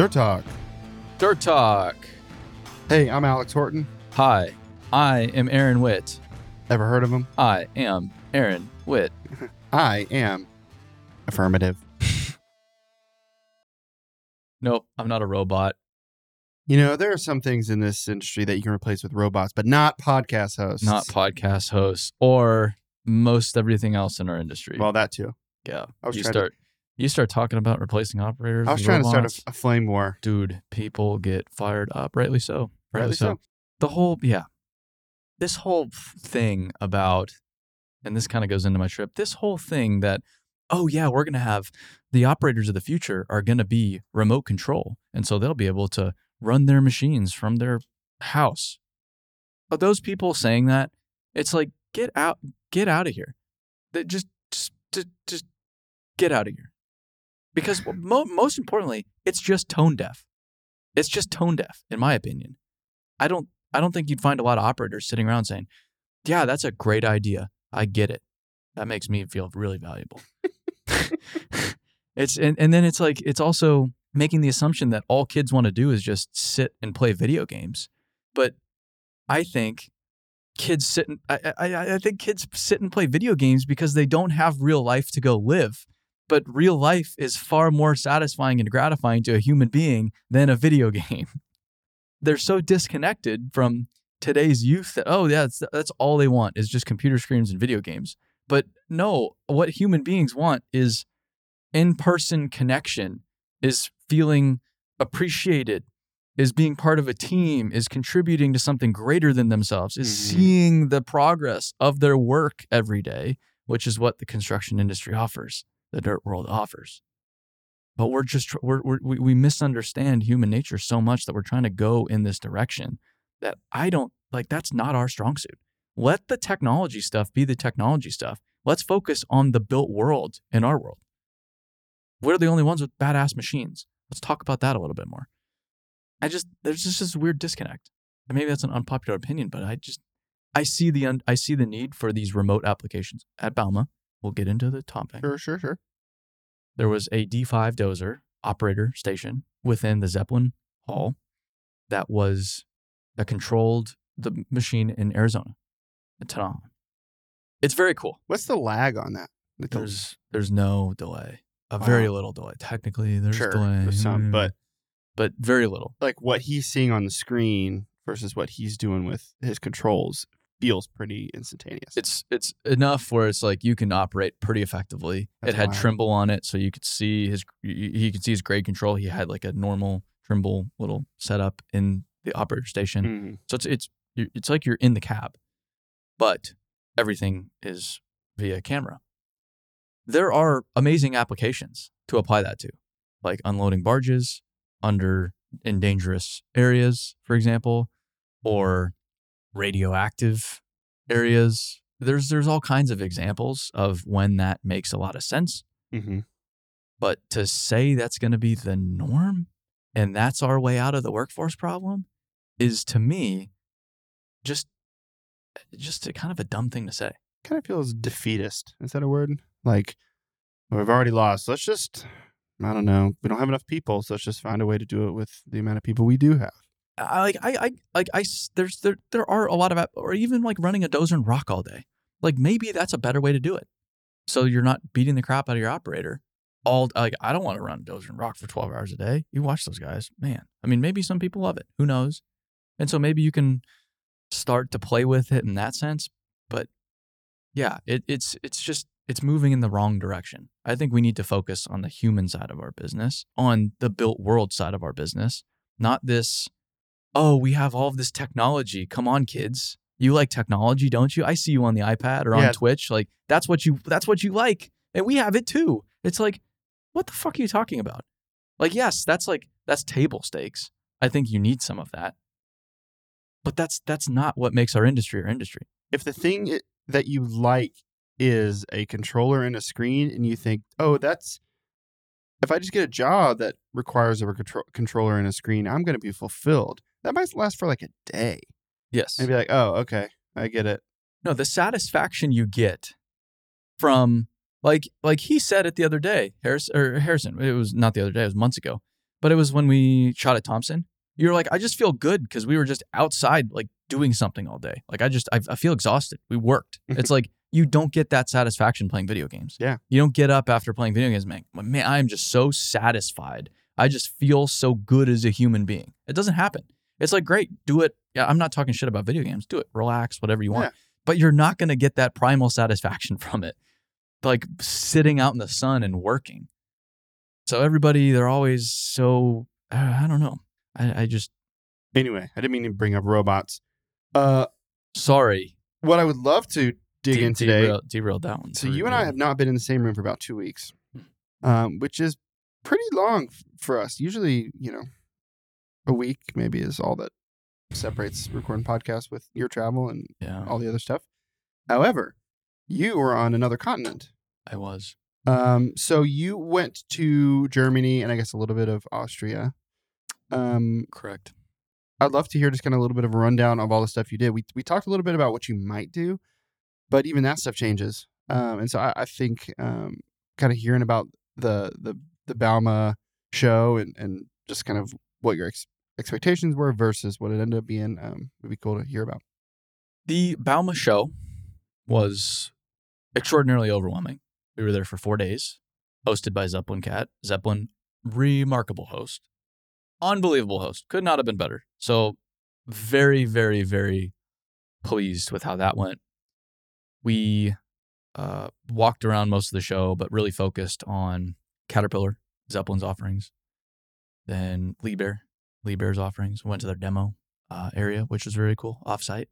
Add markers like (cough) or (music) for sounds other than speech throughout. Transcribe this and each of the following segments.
Dirt Talk. Dirt Talk. Hey, I'm Alex Horton. Hi, I am Aaron Witt. Ever heard of him? I am Aaron Witt. (laughs) I am affirmative. (laughs) Nope, I'm not a robot. You know, there are some things in this industry that you can replace with robots, but not podcast hosts. Not podcast hosts or most everything else in our industry. Well, that too. yeah. I was you trying to- start you start talking about replacing operators. I was trying to start a, a flame war. dude, people get fired up. Rightly so. Rightly, Rightly so. so. The whole, yeah. This whole thing about, and this kind of goes into my trip, this whole thing that, oh, yeah, we're going to have the operators of the future are going to be remote control. And so they'll be able to run their machines from their house. But those people saying that, it's like, get out, get out of here. That just, just, just, just get out of here. Because mo- most importantly, it's just tone deaf. It's just tone deaf, in my opinion. I don't I don't think you'd find a lot of operators sitting around saying, Yeah, that's a great idea. I get it. That makes me feel really valuable. (laughs) it's and, and then it's like it's also making the assumption that all kids want to do is just sit and play video games. But I think kids sit and I, I I think kids sit and play video games because they don't have real life to go live but real life is far more satisfying and gratifying to a human being than a video (laughs) game. They're so disconnected from today's youth that oh yeah, that's, that's all they want is just computer screens and video games. But no, what human beings want is in-person connection, is feeling appreciated, is being part of a team, is contributing to something greater than themselves, is Mhm. seeing the progress of their work every day, which is what the construction industry offers the dirt world offers. But we're just we're, we're, we misunderstand human nature so much that we're trying to go in this direction that I don't like. That's not our strong suit. Let the technology stuff be the technology stuff. Let's focus on the built world in our world. We're the only ones with badass machines. Let's talk about that a little bit more. I just there's just this weird disconnect. And maybe that's an unpopular opinion, but I just I see the un, I see the need for these remote applications at Bauma. We'll get into the topic Sure, sure, sure. there was a D5 dozer operator station within the Zeppelin Hall that was that controlled the machine in Arizona, Tanana. It's very cool. What's the lag on that? The- There's there's no delay, a very little delay. Technically, there's Sure, delay, there's some, but- hmm. but very little. like what he's seeing on the screen versus what he's doing with his controls feels pretty instantaneous. It's it's enough where it's like you can operate pretty effectively. That's it had wild. Trimble on it, so you could see his he could see his grade control. He had like a normal Trimble little setup in the operator station. Mhm. So it's it's it's like you're in the cab, but everything is via camera. There are amazing applications to apply that to, like unloading barges under in dangerous areas, for example, or radioactive areas. There's there's all kinds of examples of when that makes a lot of sense. Mhm. But to say that's going to be the norm and that's our way out of the workforce problem is to me just just a kind of a dumb thing to say. kind of feels defeatist. Is that a word? Like we've already lost. Let's just I don't know. We don't have enough people, so let's just find a way to do it with the amount of people we do have. I like I I like I there's there there are a lot of or even like running a dozer and rock all day. Like maybe that's a better way to do it. So you're not beating the crap out of your operator. All like I don't want to run dozer and rock for 12 hours a day. You watch those guys, man. I mean, maybe some people love it. Who knows? And so maybe you can start to play with it in that sense. But yeah, it, it's it's just it's moving in the wrong direction. I think we need to focus on the human side of our business, on the built world side of our business, not this oh, we have all of this technology. Come on, kids. You like technology, don't you? I see you on the iPad or on Yeah. Twitch. Like that's what you that's what you like. And we have it too. It's like, what the fuck are you talking about? Like, yes, that's like that's table stakes. I think you need some of that. But that's that's not what makes our industry our industry. If the thing that you like is a controller and a screen, and you think, oh, that's if I just get a job that requires a contro- controller and a screen, I'm going to be fulfilled. That might last for like a day. Yes. And be like, oh, okay, I get it. No, the satisfaction you get from like like he said it the other day, Harris or Harrison. It was not the other day. It was months ago. but it was when we shot at Thompson. You're like, I just feel good because we were just outside, like doing something all day. Like I just, I, I feel exhausted. We worked. it's (laughs) like you don't get that satisfaction playing video games. Yeah. You don't get up after playing video games, man. Man, I am just so satisfied. I just feel so good as a human being. It doesn't happen. It's like, great, do it. Yeah, I'm not talking shit about video games. Do it. Relax, whatever you want. Yeah. But you're not going to get that primal satisfaction (laughs) from it. Like sitting out in the sun and working. So everybody, they're always so, uh, I don't know. I, I just, Anyway, I didn't mean to bring up robots. Uh, sorry. what I would love to dig De- in today. derailed, derailed that one. So you and I have not been in the same room for about two weeks, Hmm. um, which is pretty long f- for us. Usually, you know, a week maybe is all that separates recording podcasts with your travel and Yeah, all the other stuff. However, you were on another continent. I was. Um, so you went to Germany and I guess a little bit of Austria. Um, Correct. I'd love to hear just kind of a little bit of a rundown of all the stuff you did. We we talked a little bit about what you might do, but even that stuff changes. Um, and so I, I think um, kind of hearing about the the the Bauma show and and just kind of what your ex- expectations were versus what it ended up being um, would be cool to hear about. The Bauma show was extraordinarily overwhelming. We were there for four days, hosted by Zeppelin Cat. Zeppelin, remarkable host, unbelievable host. Could not have been better. So, very, very, very pleased with how that went. We uh, walked around most of the show, but really focused on Caterpillar, Zeppelin's offerings, then Liebherr, Liebherr's offerings. Went to their demo uh, area, which was very cool, offsite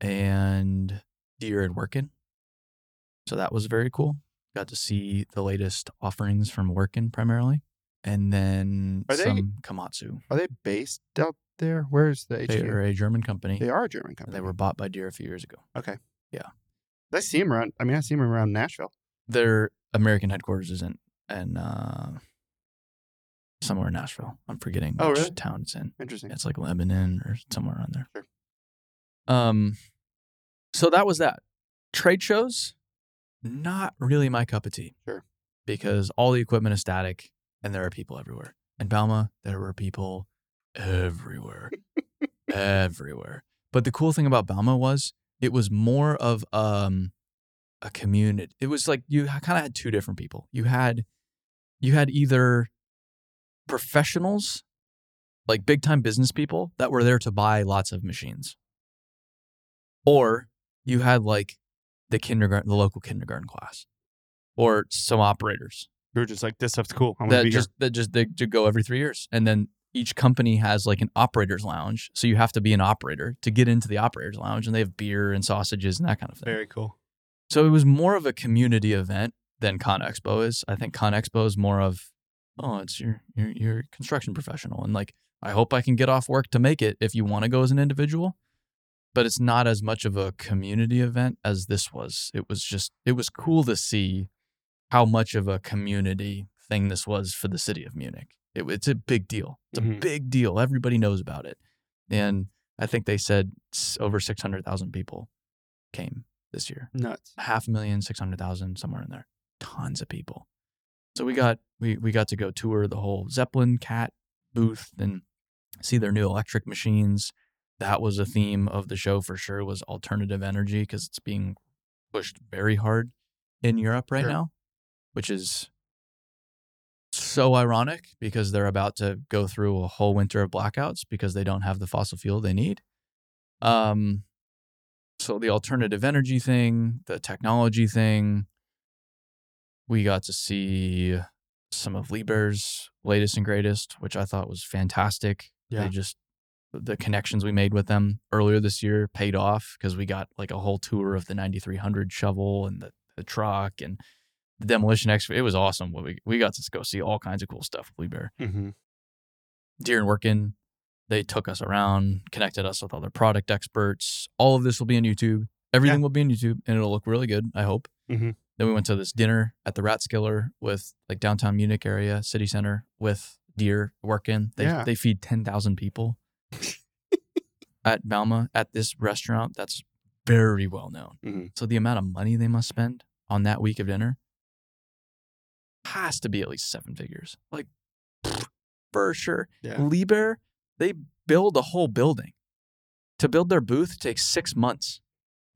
and Deere and Wirtgen. So that was very cool. Got to see the latest offerings from Wirtgen primarily, and then Are they- some Komatsu. Are they based out there? Where's the HQ? They are a German company. They are a German company. They were bought by Deere a few years ago. Okay. Yeah. I see them around. I mean, I see them around Nashville. Their American headquarters is in and uh, somewhere in Nashville. I'm forgetting Oh, which really? town it's in. Interesting. It's like Lebanon or somewhere around there. Sure. Um, so that was that. Trade shows, not really my cup of tea. Sure. Because all the equipment is static and there are people everywhere. In Bauma, there were people everywhere. (laughs) everywhere. But the cool thing about Bauma was it was more of um a community. It was like you kind of had two different people. You had you had either professionals like big time business people that were there to buy lots of machines. Or you had like the kindergarten, the local kindergarten class, or some operators We were just like, this stuff's cool. I want to that be just that just they, to go every three years, and then each company has like an operators lounge, so you have to be an operator to get into the operators lounge, and they have beer and sausages and that kind of thing. Very cool. So it was more of a community event than Con Expo is. I think Con Expo is more of, oh, it's your your construction professional, and like I hope I can get off work to make it if you want to go as an individual. But it's not as much of a community event as this was. It was just it was cool to see how much of a community thing this was for the city of Munich. It, it's a big deal. It's Mhm. a big deal. Everybody knows about it, and I think they said over six hundred thousand people came this year Nuts. half a million, six hundred thousand, somewhere in there. Tons of people. So we got we we got to go tour the whole Zeppelin Cat booth and see their new electric machines. That was a theme of the show for sure. Was alternative energy because it's being pushed very hard in Europe right Sure. now, which is so ironic because they're about to go through a whole winter of blackouts because they don't have the fossil fuel they need. Um, so the alternative energy thing, the technology thing, we got to see some of Liebherr's latest and greatest, which I thought was fantastic. Yeah. They just the connections we made with them earlier this year paid off because we got like a whole tour of the 9300 shovel and the, the truck and the demolition excavator. It was awesome. We we got to go see all kinds of cool stuff with Lieber. Mm-hmm. Deere and Wirtgen, they took us around, connected us with other product experts. All of this will be on YouTube. Everything will be on YouTube, and it'll look really good. I hope. Mhm. Then we went to this dinner at the Ratskeller with like downtown Munich area, city center with Deere Wirtgen. They Yeah. they feed ten thousand people (laughs) at Bauma at this restaurant. That's very well known. Mhm. So the amount of money they must spend on that week of dinner has to be at least seven figures. Like for sure. Yeah. Liebherr, they build a whole building. To build their booth takes six months.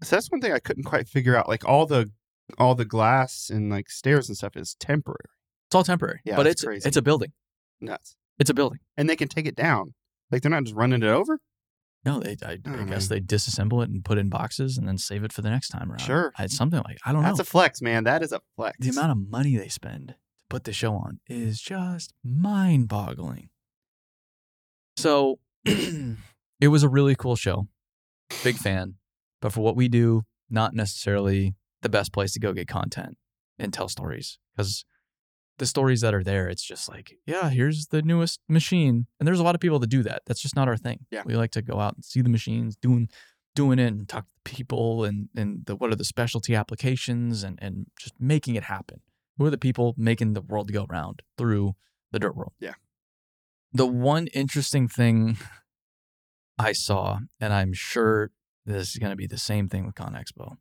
So that's one thing I couldn't quite figure out. Like all the all the glass and like stairs and stuff is temporary. It's all temporary, Yeah, but it's crazy. it's a building. Nuts. It's a building. And they can take it down. Like they're not just running it over. No, they I, Oh, I guess man. they disassemble it and put it in boxes and then save it for the next time around. Sure. it's something like I don't That's know. That's a flex, man. That is a flex. the amount of money they spend to put the show on is just mind-boggling. So (clears throat) it was a really cool show. Big fan. But for what we do, not necessarily the best place to go get content and tell stories. Because the stories that are there, it's just like, yeah, here's the newest machine. And there's a lot of people that do that. That's just not our thing. Yeah. We like to go out and see the machines, doing doing it and talk to people and and the what are the specialty applications and and just making it happen. Who are the people making the world go round through the dirt world. Yeah. The one interesting thing (laughs) I saw, and I'm sure this is going to be the same thing with Con Expo.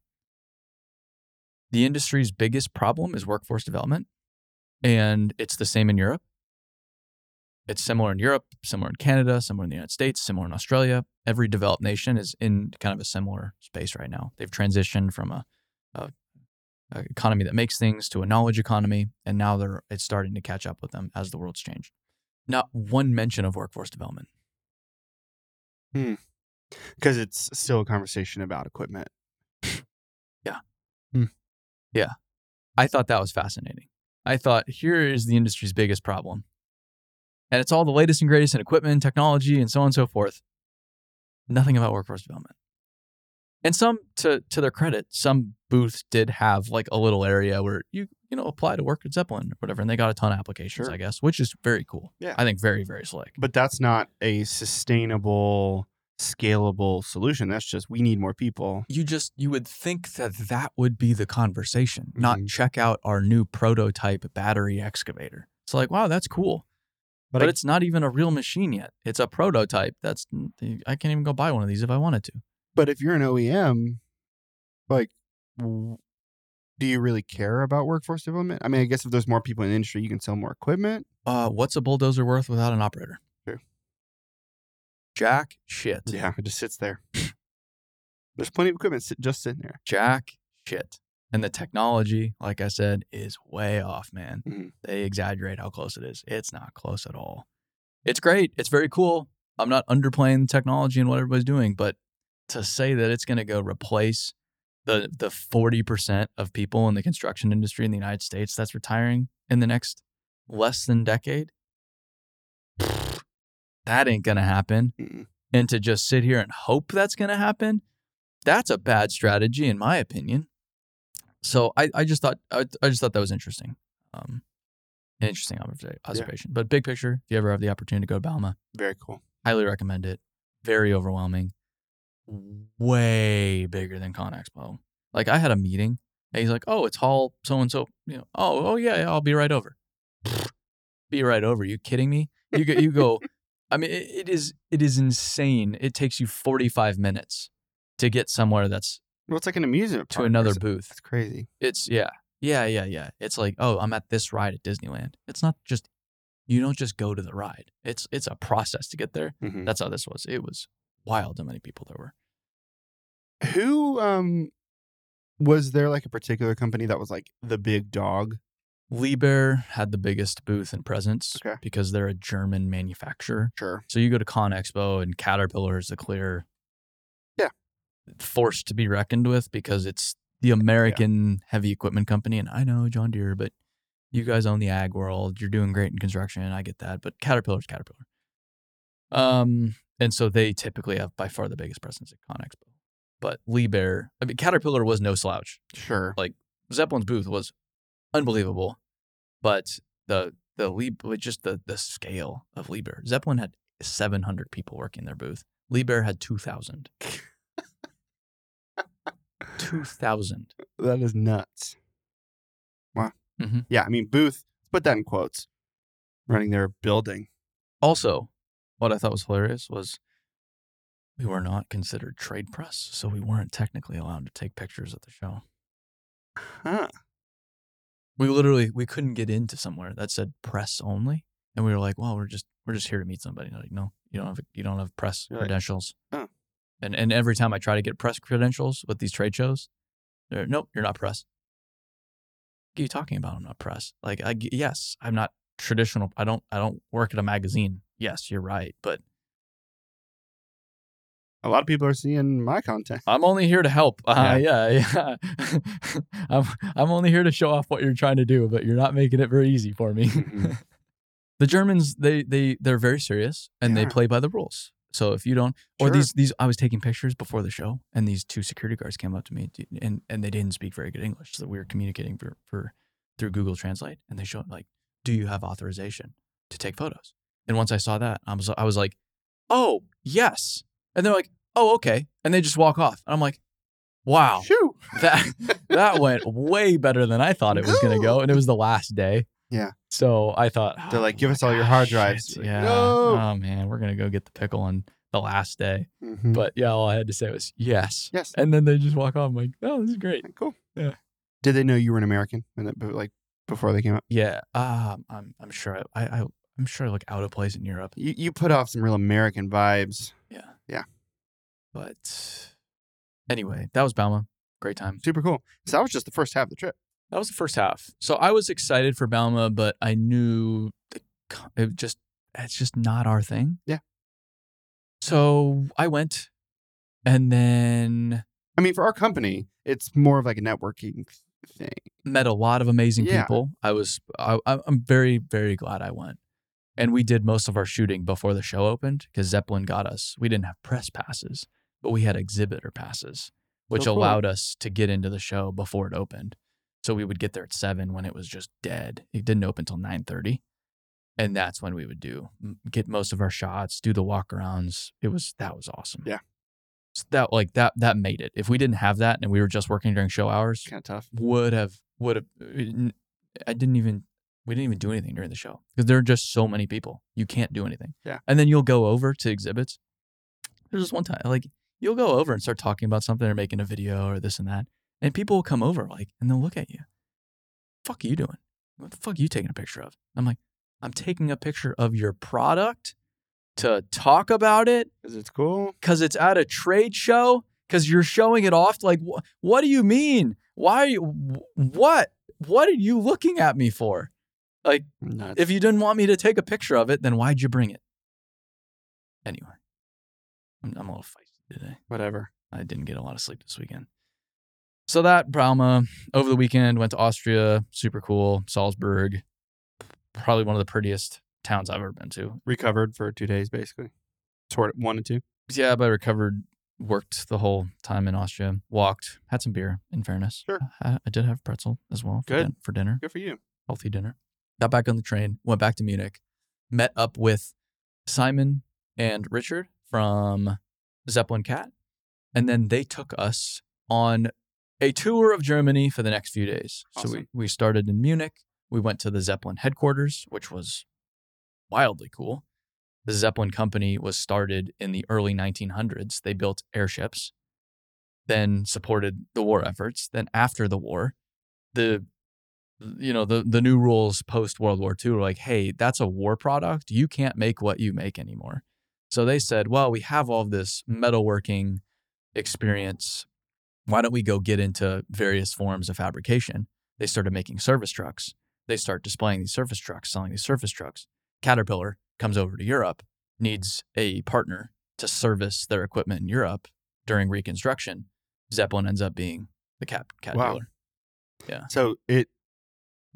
The industry's biggest problem is workforce development, and it's the same in Europe. It's similar in Europe, similar in Canada, similar in the United States, similar in Australia. Every developed nation is in kind of a similar space right now. They've transitioned from a, a, a economy that makes things to a knowledge economy, and now they're it's starting to catch up with them as the world's changed. Not one mention of workforce development. Hmm. because it's still a conversation about equipment. (laughs) I thought that was fascinating. I thought here is the industry's biggest problem. And it's all the latest and greatest in equipment, technology, and so on and so forth. Nothing about workforce development. And some, to to their credit, some booths did have like a little area where you you know apply to work at Zeppelin or whatever, and they got a ton of applications, Sure. I guess, which is very cool. Yeah. I think very very slick. But that's not a sustainable, scalable solution. That's just we need more people. you just you would think that that would be the conversation not Mhm. check out our new prototype battery excavator it's like wow that's cool But but, I- it's not even a real machine yet it's a prototype that's i can't even go buy one of these if i wanted to But if you're an OEM, like, do you really care about workforce development? I mean, I guess if there's more people in the industry, you can sell more equipment. uh what's a bulldozer worth without an operator. Jack shit. Yeah, it just sits there. There's plenty of equipment sit, just sitting there. jack shit. And the technology like i said is way off man. Mhm. they exaggerate how close it is. It's not close at all. It's great. It's very cool. I'm not underplaying the technology and what everybody's doing but to say that it's going to go replace the the 40% of people in the construction industry in the united states that's retiring in the next less than decade that ain't going to happen Mm-mm. and to just sit here and hope that's going to happen that's a bad strategy in my opinion. So i, I just thought I, I just thought that was interesting um an interesting observa- observation. But big picture if you ever have the opportunity to go to bauma Very cool. highly recommend it. Very overwhelming. Way bigger than con expo. Like i had a meeting and he's like oh it's hall so and so you know oh oh yeah, yeah i'll be right over. Be right over you kidding me? You go you go i mean it, is it is insane. It takes you 45 minutes to get somewhere that's Well, it's like an amusement to another booth. That's crazy. it's yeah. Yeah yeah yeah. It's like oh i'm at this ride at disneyland. It's not just you don't just go to the ride. It's it's a process to get there. Mhm. that's how this was. It was wild how many people there were. Who um was there like a particular company that was like the big dog? Liebherr had the biggest booth and presence Okay. because they're a German manufacturer. Sure. So you go to Con Expo and Caterpillar is the clear Yeah. force to be reckoned with because it's the American heavy equipment company. And I know John Deere, but you guys own the ag world. You're doing great in construction. I get that. But Caterpillar's Caterpillar. Um, and so they typically have by far the biggest presence at Con Expo. But Liebherr, I mean, Caterpillar was no slouch. Sure. Like Zeppelin's booth was unbelievable, but the the Lieb just the the scale of Liebherr. Zeppelin had 700 people working their booth. Liebherr had 2,000. 2,000. That is nuts. Wow. Mhm. Yeah, I mean Booth. Put that in quotes. Running their building. Also, what I thought was hilarious was we were not considered trade press, so we weren't technically allowed to take pictures at the show. Huh. We literally we couldn't get into somewhere that said press only, And we were like, well, we're just we're just here to meet somebody. Like, no, you don't have you don't have press You're like, credentials. "Oh." And and every time I try to get press credentials with these trade shows, they're nope, you're not press. What are you talking about? I'm not press. Like, I yes, I'm not traditional. I don't I don't work at a magazine. Yes, you're right, but A lot of people are seeing my content. I'm only here to help. Uh, Yeah. yeah, (laughs) yeah. I'm I'm only here to show off what you're trying to do, but you're not making it very easy for me. (laughs) The Germans, they they they're very serious and they play by the rules. So if you don't, or Sure. these these, I was taking pictures before the show, and these two security guards came up to me, and and they didn't speak very good English, so we were communicating for for through Google Translate, and they showed like, do you have authorization to take photos? And once I saw that, I was I was like, oh yes, and they're like, oh okay, and they just walk off, and I'm like, wow, Shoo. (laughs) that that went way better than I thought it was going to go, and it was the last day. Yeah. So I thought They're like, "Oh "Give us all your hard drives." Like, yeah. "No." Oh man, we're gonna go get the pickle on the last day. Mhm. But yeah, all I had to say was yes. yes. And then they just walk off. I'm like, oh, this is great. Cool. Yeah. Did they know you were an American? And that, like before they came up, Yeah. Um, I'm I'm sure I, I I'm sure I look out of place in Europe. you you put off some real American vibes. Yeah. But anyway, that was Bauma. Great time. Super cool. So that was just the first half of the trip. That was the first half. So I was excited for Bauma, but I knew the, it just it's just not our thing. Yeah. So I went, and then I mean, for our company, it's more of like a networking thing. met a lot of amazing Yeah. people. I was I- I'm very very glad I went, and we did most of our shooting before the show opened because Zeppelin got us. We didn't have press passes, but we had exhibitor passes, which Oh, cool. allowed us to get into the show before it opened. So we would get there at seven when it was just dead. It didn't open until nine thirty, and that's when we would do get most of our shots, do the walkarounds. It was that was awesome. Yeah. So that like that that made it. If we didn't have that and we were just working during show hours, Kind of tough. would have would have uh, I didn't even we didn't even do anything during the show because there are just so many people. You can't do anything. Yeah. And then you'll go over to exhibits. There's just one time like you'll go over and start talking about something or making a video or this and that. And people will come over like and they'll look at you. Fuck are you doing? What the fuck are you taking a picture of? I'm like, I'm taking a picture of your product to talk about it Because it's cool. because it's at a trade show because you're showing it off like wh- what do you mean why are you wh- what what are you looking at me for like Nuts. if you didn't want me to take a picture of it then why'd you bring it anyway i'm, I'm a little feisty today Whatever. i didn't get a lot of sleep this weekend so that Bauma over the weekend went to austria super cool salzburg probably one of the prettiest towns i've ever been to Recovered for two days, basically. Sort one and two. yeah, but I recovered, worked the whole time in Austria, walked, had some beer, in fairness. Sure. I, I did have pretzel as well for, Good. din- for dinner, Good for you. healthy dinner. Got back on the train, went back to Munich, met up with Simon and Richard from Zeppelin Cat, and then they took us on a tour of Germany for the next few days. So we, we started in Munich. We went to the Zeppelin headquarters, which was wildly cool. The Zeppelin company was started in the early 1900s. They built airships, then supported the war efforts. Then after the war, the you know the the new rules post World War II were like, hey, that's a war product. You can't make what you make anymore. So they said, well, we have all this metalworking experience. Why don't we go get into various forms of fabrication? They started making service trucks. They start displaying these service trucks, selling these service trucks. Caterpillar comes over to Europe, needs a partner to service their equipment in Europe during reconstruction. Zeppelin ends up being the cap Caterpillar. Yeah. So it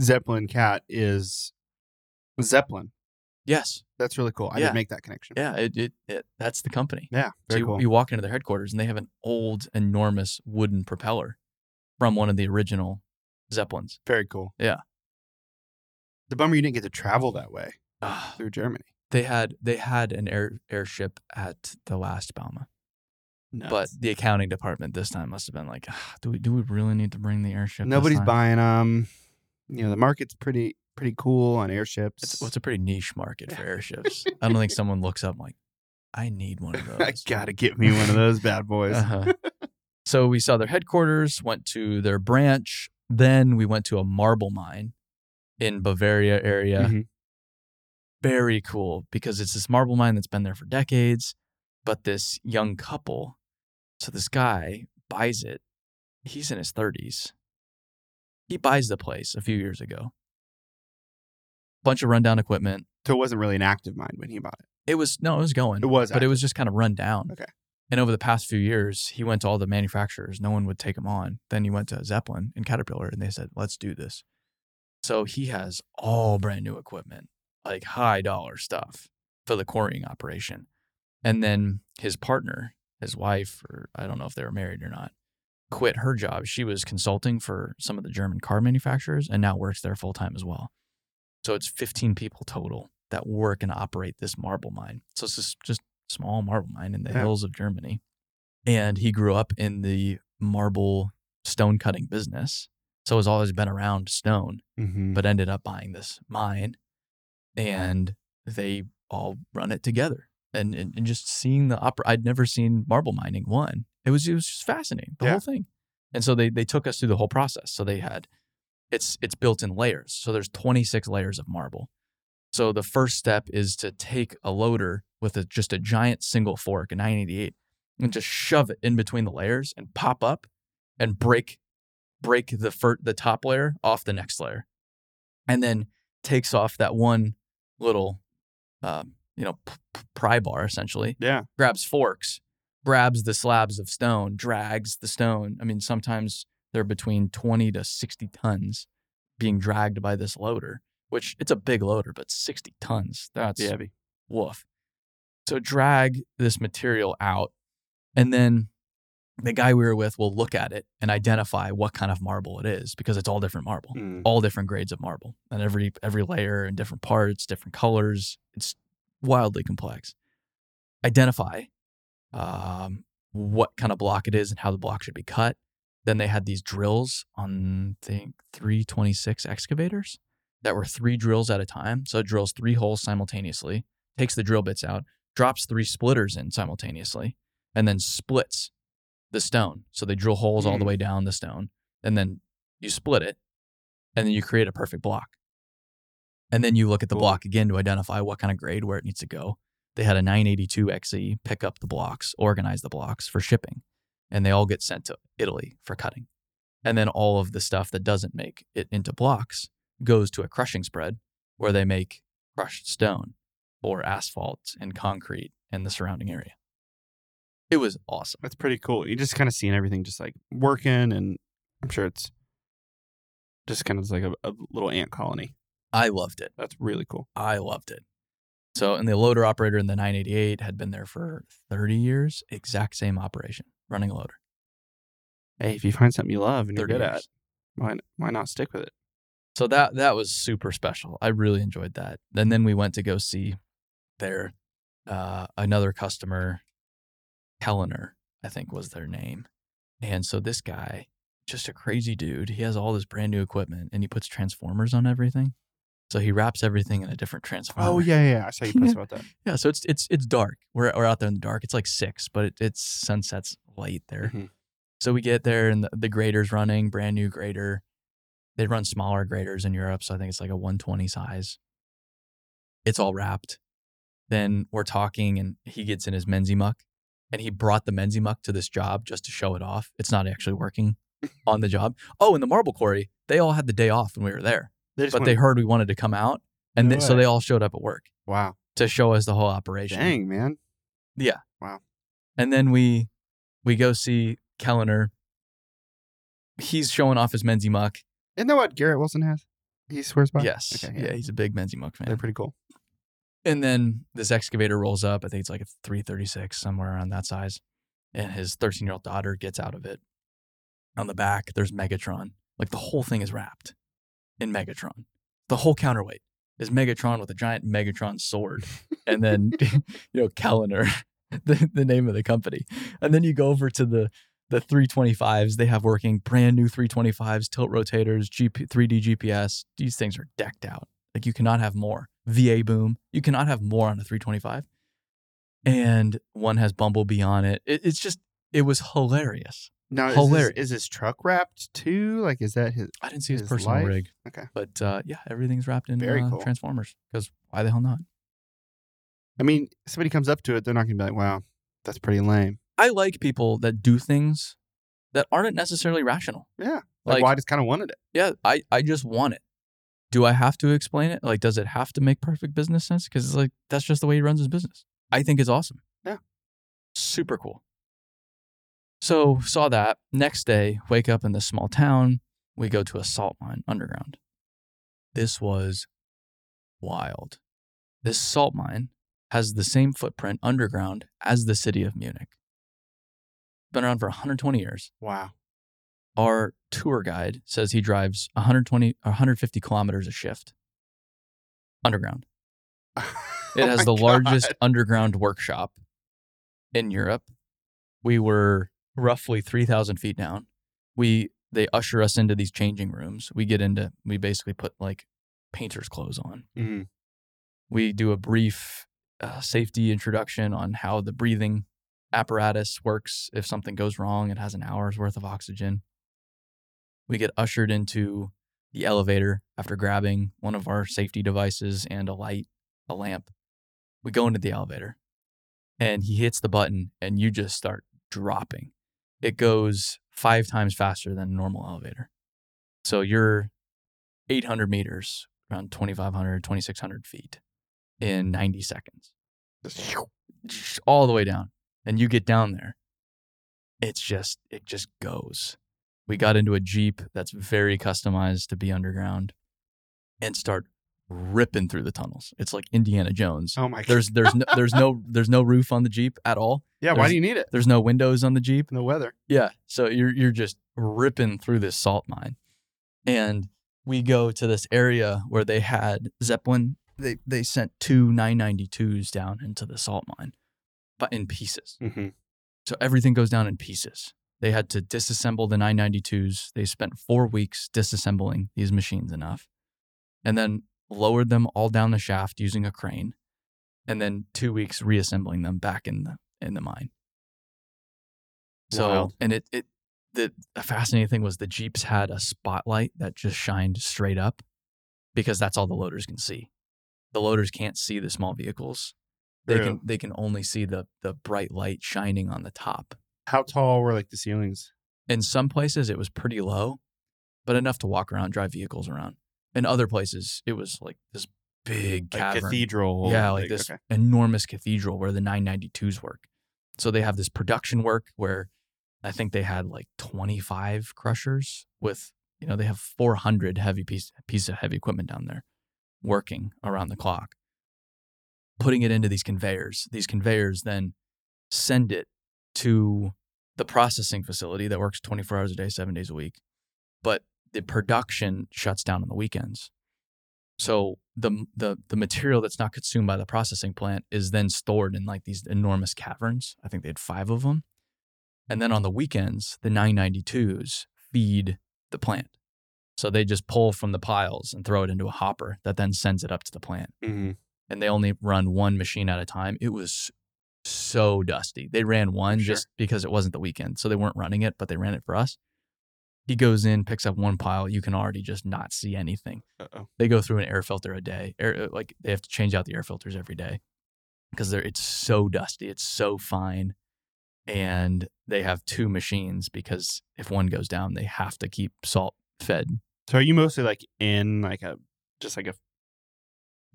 Zeppelin Cat is Zeppelin. Yes. That's really cool. I Yeah. didn't make that connection. Yeah, it, it, it that's the company. Yeah. So Very you, cool. you walk into their headquarters and they have an old, enormous wooden propeller from one of the original Zeppelins. Very cool. Yeah. The bummer you didn't get to travel that way Ah, through Germany. they had they had an air airship at the last Bauma, Nuts. but the accounting department this time must have been like, ah, do we do we really need to bring the airship? this nobody's time?" buying them. You know, the market's pretty pretty cool on airships. It's, well, it's a pretty niche market for airships. I don't think (laughs) someone looks up like, I need one of those. I gotta get me one of those bad boys. Uh-huh. (laughs) so we saw their headquarters, went to their branch, then we went to a marble mine in Bavaria area. Mhm. very cool because it's this marble mine that's been there for decades. But this young couple, so this guy buys it. He's in his 30s. He buys the place a few years ago. Bunch of rundown equipment. So it wasn't really an active mine when he bought it. It was no, it was going. It was, but it was just kind of run down. Okay. And over the past few years, he went to all the manufacturers. No one would take him on. Then he went to Zeppelin and Caterpillar, and they said, "Let's do this." So he has all brand new equipment, like high dollar stuff for the quarrying operation. And then his partner, his wife, or I don't know if they were married or not, quit her job. She was consulting for some of the German car manufacturers and now works there full time as well. So it's 15 people total that work and operate this marble mine. So it's just, just small marble mine in the Yeah. hills of Germany. And he grew up in the marble stone cutting business. So has always been around stone, Mm-hmm. but ended up buying this mine and they all run it together. And, and, and just seeing the opera, I'd never seen marble mining one. It was, it was just fascinating, the Yeah. whole thing. And so they, they took us through the whole process. So they had, it's, it's built in layers. So there's 26 layers of marble. So the first step is to take a loader with a, just a giant single fork, a 988, and just shove it in between the layers and pop up and break break the fir- the top layer off the next layer, and then takes off that one little, um, you know, p- p- pry bar essentially. Yeah. Grabs forks, grabs the slabs of stone, drags the stone. I mean, sometimes they're between twenty to sixty tons being dragged by this loader, which it's a big loader, but sixty tons. That's heavy. woof. So drag this material out, and then the guy we were with will look at it and identify what kind of marble it is because it's all different marble, Mm. all different grades of marble, and every every layer and different parts, different colors. It's wildly complex. Identify um, what kind of block it is and how the block should be cut. Then they had these drills on, I think, 326 excavators that were three drills at a time. So it drills three holes simultaneously, takes the drill bits out, drops three splitters in simultaneously, and then splits the stone. So they drill holes all the Mm. way down the stone, and then you split it, and then you create a perfect block. And then you look at the block again to identify what kind of grade where it needs to go. They had a 982 XE pick up the blocks, organize the blocks for shipping, and they all get sent to Italy for cutting. And then all of the stuff that doesn't make it into blocks goes to a crushing spread where they make crushed stone or asphalt and concrete and the surrounding area. It was awesome. That's pretty cool. You just kind of seeing everything just like working, and I'm sure it's just kind of like a, a little ant colony. I loved it. That's really cool. I loved it. So, and the loader operator in the 988 had been there for 30 years, exact same operation, running a loader. Hey, if you find something you love and you're 30 good at, why why not stick with it? So that that was super special. I really enjoyed that. And then we went to go see their uh, another customer, Kellner, I think was their name. And so this guy, just a crazy dude. He has all this brand new equipment and he puts transformers on everything. So he wraps everything in a different transformer. Oh yeah, yeah. I saw you post (laughs) about that. Yeah, so it's it's it's dark. We're we're out there in the dark. It's like six, but it, it's sunsets late there. Mhm. So we get there and the, the grader's running, brand new grader. They run smaller graders in Europe, so I think it's like a 120 size. It's all wrapped. Then we're talking, and he gets in his Menzi muck, and he brought the Menzi muck to this job just to show it off. It's not actually working (laughs) on the job. Oh, and the marble quarry, they all had the day off when we were there, They but they heard we wanted to come out, and No they, so they all showed up at work wow, to show us the whole operation. dang man. Yeah. Wow. And then we we go see Kellner. He's showing off his Menzi muck. Isn't that what Garrett Wilson has? He swears by. Yes. Okay, yeah. yeah. he's a big Menzi muck fan. They're pretty cool. And then this excavator rolls up. I think it's like a 336, somewhere around that size. And his 13 year old daughter gets out of it. On the back, there's Megatron. Like the whole thing is wrapped in Megatron. The whole counterweight is Megatron with a giant Megatron sword. and then, (laughs) (laughs) you know, Kellner, (laughs) the, the name of the company. And then you go over to the the 325s. They have working brand new 325s, tilt rotators, GP, 3D GPS. These things are decked out. Like you cannot have more. VA boom. You cannot have more on a 325. And one has Bumblebee on it. it it's just, it was hilarious. Now, is is his truck wrapped too? Like, is that his? I didn't see his, His personal life? rig. Okay. But uh, yeah, everything's wrapped in Very uh, cool. Transformers because why the hell not? I mean, somebody comes up to it, they're not gonna be like, "Wow, that's pretty lame." I like people that do things that aren't necessarily rational. Yeah, like, Like- well, I just kind of wanted it. Yeah, I, I just want it. Do I have to explain it? Like, does it have to make perfect business sense? Because it's like that's just the way he runs his business. I think it's awesome. Yeah. Super cool. So saw that. Next day, wake up in this small town. We go to a salt mine underground. This was wild. This salt mine has the same footprint underground as the city of Munich. Been around for 120 years Wow. our tour guide says he drives 120 or 150 kilometers a shift underground. (laughs) It Oh has my the largest underground workshop in Europe. We were roughly 3,000 feet down. We they usher us into these changing rooms. We get into we basically put like painter's clothes on. Mhm. We do a brief uh, safety introduction on how the breathing apparatus works. If something goes wrong, it has an hour's worth of oxygen. We get ushered into the elevator after grabbing one of our safety devices and a light, a lamp. We go into the elevator and he hits the button and you just start dropping. It goes five times faster than a normal elevator. So you're 800 meters, around 2,500, 2,600 feet in 90 seconds. All the way down. And you get down there. It's just it just goes. We got into a jeep that's very customized to be underground and start ripping through the tunnels it's like indiana jones Oh my god. there's there's no, there's no (laughs) there's no roof on the jeep at all yeah. Why do you need it? there's no windows on the jeep No weather. yeah. So you're you're just ripping through this salt mine. And we go to this area where they had Zeppelin. They they sent two 992s down into the salt mine, but in pieces. Mm-hmm. So everything goes down in pieces. They had to disassemble the 992s. They spent four weeks disassembling these machines enough, and then lowered them all down the shaft using a crane, and then two weeks reassembling them back in the in the mine. So Wild. and it it the, the fascinating thing was the Jeeps had a spotlight that just shined straight up because that's all the loaders can see. The loaders can't see the small vehicles. They True. can they can only see the the bright light shining on the top. How tall were like the ceilings? In some places it was pretty low, but enough to walk around, drive vehicles around. In other places it was like this big Like cavern. cathedral. Yeah, like this okay. enormous cathedral where the 992s work. So they have this production work where I think they had like 25 crushers with, you know, they have 400 heavy piece, piece of heavy equipment down there working around the clock, putting it into these conveyors. These conveyors then send it to the processing facility that works 24 hours a day, seven days a week. But the production shuts down on the weekends. So the the the material that's not consumed by the processing plant is then stored in like these enormous caverns. I think they had five of them. And then on the weekends, the 992s feed the plant. So they just pull from the piles and throw it into a hopper that then sends it up to the plant. Mm-hmm. And they only run one machine at a time. It was so dusty. They ran one Sure. just because it wasn't the weekend. So they weren't running it, but they ran it for us. He goes in, picks up one pile. You can already just not see anything Uh oh. they go through an air filter a day. Air, uh, like they have to change out the air filters every day because it's so dusty, it's so fine, and they have two machines because if one goes down, they have to keep salt fed. So are you mostly like in like a just like a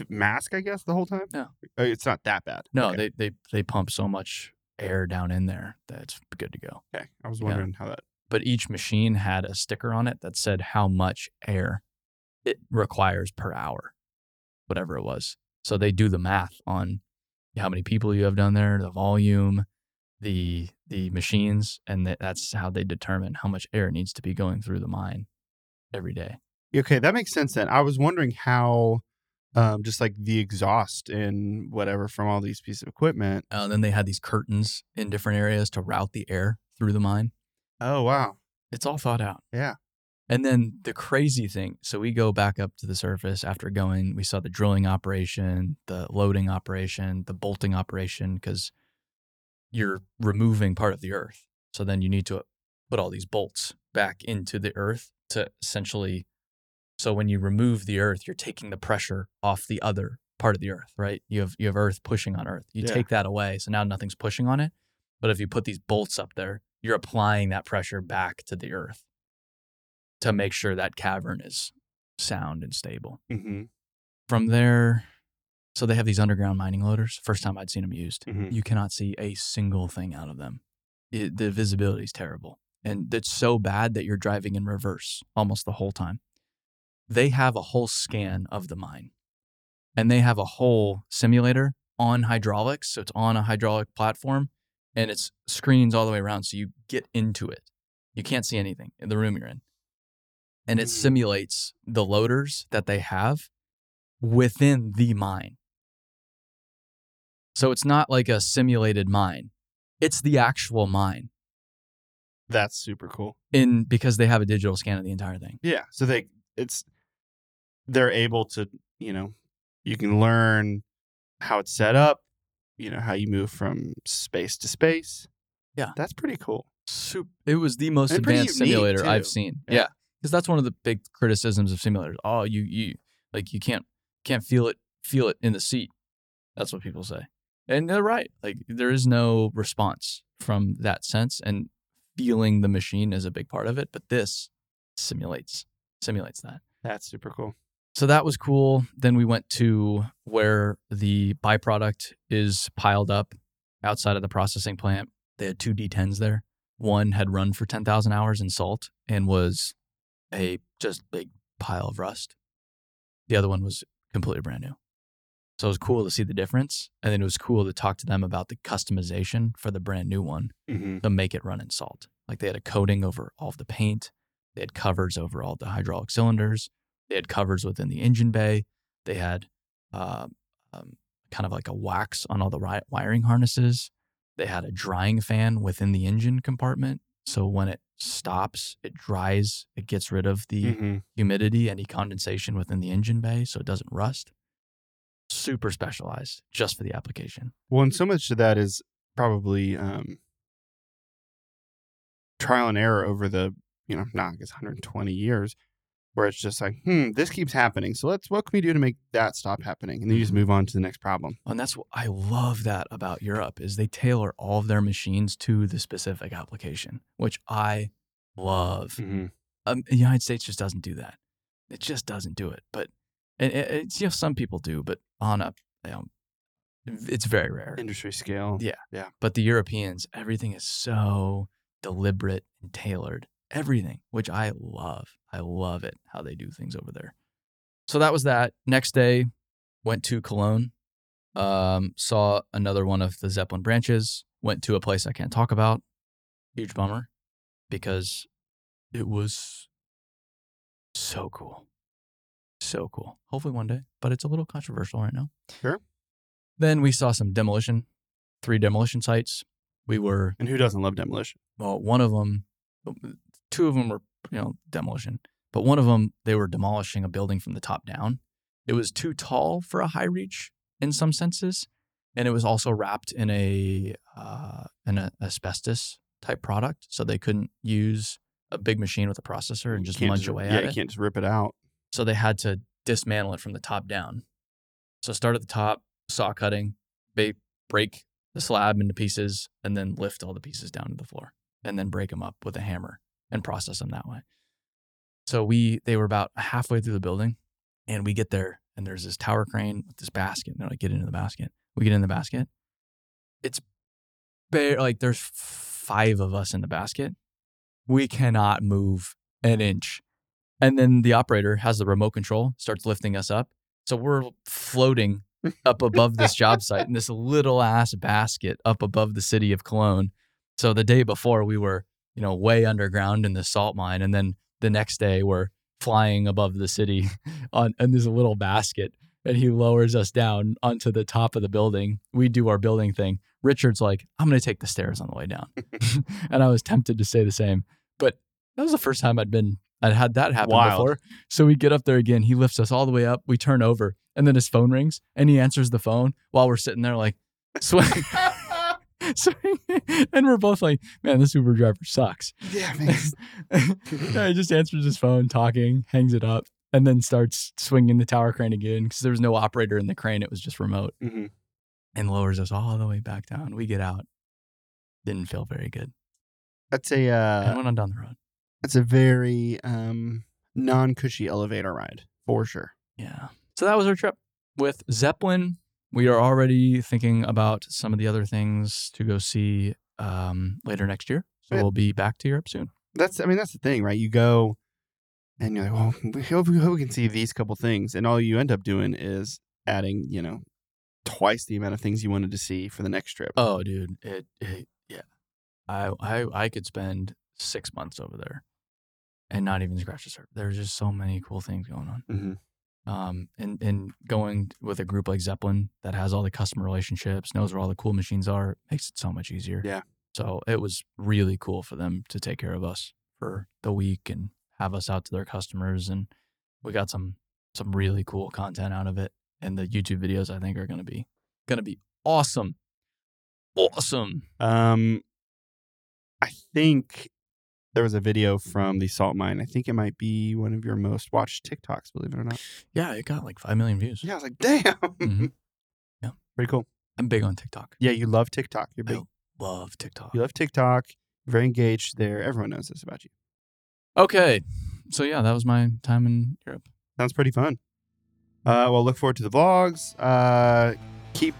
mask, I guess, the whole time? No. Uh, It's not that bad. No, okay. they they they pump so much air down in there that it's good to go. okay. I was Yeah. wondering how that. But each machine had a sticker on it that said how much air it requires per hour, whatever it was. So they do the math on how many people you have down there, the volume, the the machines, and that's how they determine how much air needs to be going through the mine every day. Okay, that makes sense then. I was wondering how, um, just like the exhaust and whatever from all these pieces of equipment. Uh, then they had these curtains in different areas to route the air through the mine. Oh wow. It's all thought out. Yeah. And then the crazy thing, so we go back up to the surface after going, we saw the drilling operation, the loading operation, the bolting operation, because you're removing part of the earth. So then you need to put all these bolts back into the earth to essentially. So when you remove the earth, you're taking the pressure off the other part of the earth, right? You have you have earth pushing on earth. You Yeah. take that away, so now nothing's pushing on it. But if you put these bolts up there, you're applying that pressure back to the earth to make sure that cavern is sound and stable. Mm-hmm. From there, so they have these underground mining loaders. First time I'd seen them used. Mhm. You cannot see a single thing out of them. It, the visibility is terrible. And it's so bad that you're driving in reverse almost the whole time. They have a whole scan of the mine and they have a whole simulator on hydraulics. So it's on a hydraulic platform and it's screens all the way around. So you get into it. You can't see anything in the room you're in. And it Mhm. simulates the loaders that they have within the mine. So it's not like a simulated mine. It's the actual mine That's super cool. in because they have a digital scan of the entire thing. Yeah. So they it's they're able to, you know, you can learn how it's set up, you know, how you move from space to space. Yeah. That's pretty cool. Super, it was the most And advanced simulator I've seen. Yeah. Yeah. Because that's one of the big criticisms of simulators. Oh, you you like you can't can't feel it feel it in the seat. That's what people say. And they're right. Like there is no response from that sense and feeling the machine is a big part of it, but this simulates simulates that. That's super cool. So that was cool. Then we went to where the byproduct is piled up outside of the processing plant. They had two D10s there. One had run for 10,000 hours in salt and was a just big pile of rust. The other one was completely brand new. So it was cool to see the difference. And then it was cool to talk to them about the customization for the brand new one Mm-hmm. to make it run in salt. Like they had a coating over all of the paint, they had covers over all the hydraulic cylinders, they had covers within the engine bay, they had uh, um, kind of like a wax on all the ri- wiring harnesses. They had a drying fan within the engine compartment. So when it stops, it dries, it gets rid of the Mm-hmm. humidity, any condensation within the engine bay so it doesn't rust. Super specialized just for the application. Well, and so much of that is probably um, trial and error over the, you know, not I guess 120 years, where it's just like, hmm, this keeps happening. So let's, what can we do to make that stop happening? And then you just move on to the next problem. And that's what I love that about Europe is they tailor all of their machines to the specific application, which I love. Mm-hmm. Um, the United States just doesn't do that. It just doesn't do it. But and it, it's you know some people do, but on a you know, it's very rare. Industry scale. Yeah, yeah. But the Europeans, everything is so deliberate and tailored. Everything, which I love. I love it how they do things over there. So that was that. Next day, went to Cologne. Um, saw another one of the Zeppelin branches. Went to a place I can't talk about. Huge bummer, because it was so cool. So cool. Hopefully one day, but it's a little controversial right now. Sure. Then we saw some demolition, three demolition sites. We were And who doesn't love demolition? well, one of them, two of them were you know demolition, but one of them they were demolishing a building from the top down. It was too tall for a high reach in some senses, and it was also wrapped in a uh, in a asbestos type product, so they couldn't use a big machine with a processor and just munch away yeah, at you it. can't just rip it out. So they had to dismantle it from the top down. So start at the top, saw cutting, they break the slab into pieces, and then lift all the pieces down to the floor, and then break them up with a hammer and process them that way. So we they were about halfway through the building, and we get there, and there's this tower crane with this basket. And they're like, get into the basket. We get in the basket. It's bare like there's five of us in the basket. We cannot move an inch. And then the operator has the remote control, starts lifting us up. So we're floating up above this job site in this little ass basket up above the city of Cologne. So the day before we were, you know, way underground in the salt mine. And then the next day we're flying above the city (laughs) on in this little basket. And he lowers us down onto the top of the building. We do our building thing. Richard's like, I'm going to take the stairs on the way down. (laughs) (laughs) and I was tempted to say the same. But that was the first time I'd been, I'd had that happen Wild. before. So we get up there again. He lifts us all the way up. We turn over, and then his phone rings, and he answers the phone while we're sitting there like swing. (laughs) swing. and we're both like, man, this Uber driver sucks. yeah, man. (laughs) He just answers his phone, talking, hangs it up. and then starts swinging the tower crane again because there was no operator in the crane. It was just remote hmm and lowers us all the way back down. We get out. Didn't feel very good. That's a and uh, went on down the road. that's a very um, non-cushy elevator ride for sure. Yeah. So that was our trip with Zeppelin. We are already thinking about some of the other things to go see um, later next year. So Yeah. we'll be back to Europe soon. That's I mean that's the thing, right? You go and you're like, well, we hope, we hope we can see these couple things, and all you end up doing is adding, you know, twice the amount of things you wanted to see for the next trip. Oh, dude, it, it yeah. I I I could spend six months over there and not even scratch the surface. There's just so many cool things going on. hmm Um, and and going with a group like Zeppelin that has all the customer relationships, knows where all the cool machines are, makes it so much easier. Yeah. So it was really cool for them to take care of us for the week and have us out to their customers, and we got some some really cool content out of it. And the YouTube videos I think are gonna be gonna be awesome, awesome. Um, I think there was a video from the salt mine. I think it might be one of your most watched TikToks, believe it or not. Yeah, it got like five million views. Yeah, I was like, damn. Mhm. (laughs) Yeah. Pretty cool. I'm big on TikTok. Yeah, you love TikTok. You're big. I love TikTok. You love TikTok. Very engaged there. Everyone knows this about you. Okay, so yeah, that was my time in Europe. Sounds pretty fun. Uh, well, look forward to the vlogs. Uh, keep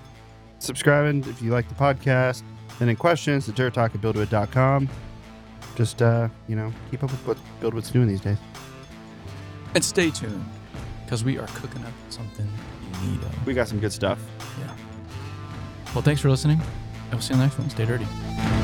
subscribing if you like the podcast. Send in questions to dirt talk at buildwitt.com. Just, uh, you know, keep up with what BuildWitt's doing these days. And stay tuned because we are cooking up something neato. We got some good stuff. Yeah. Well, thanks for listening. I will see you on the next one. Stay dirty.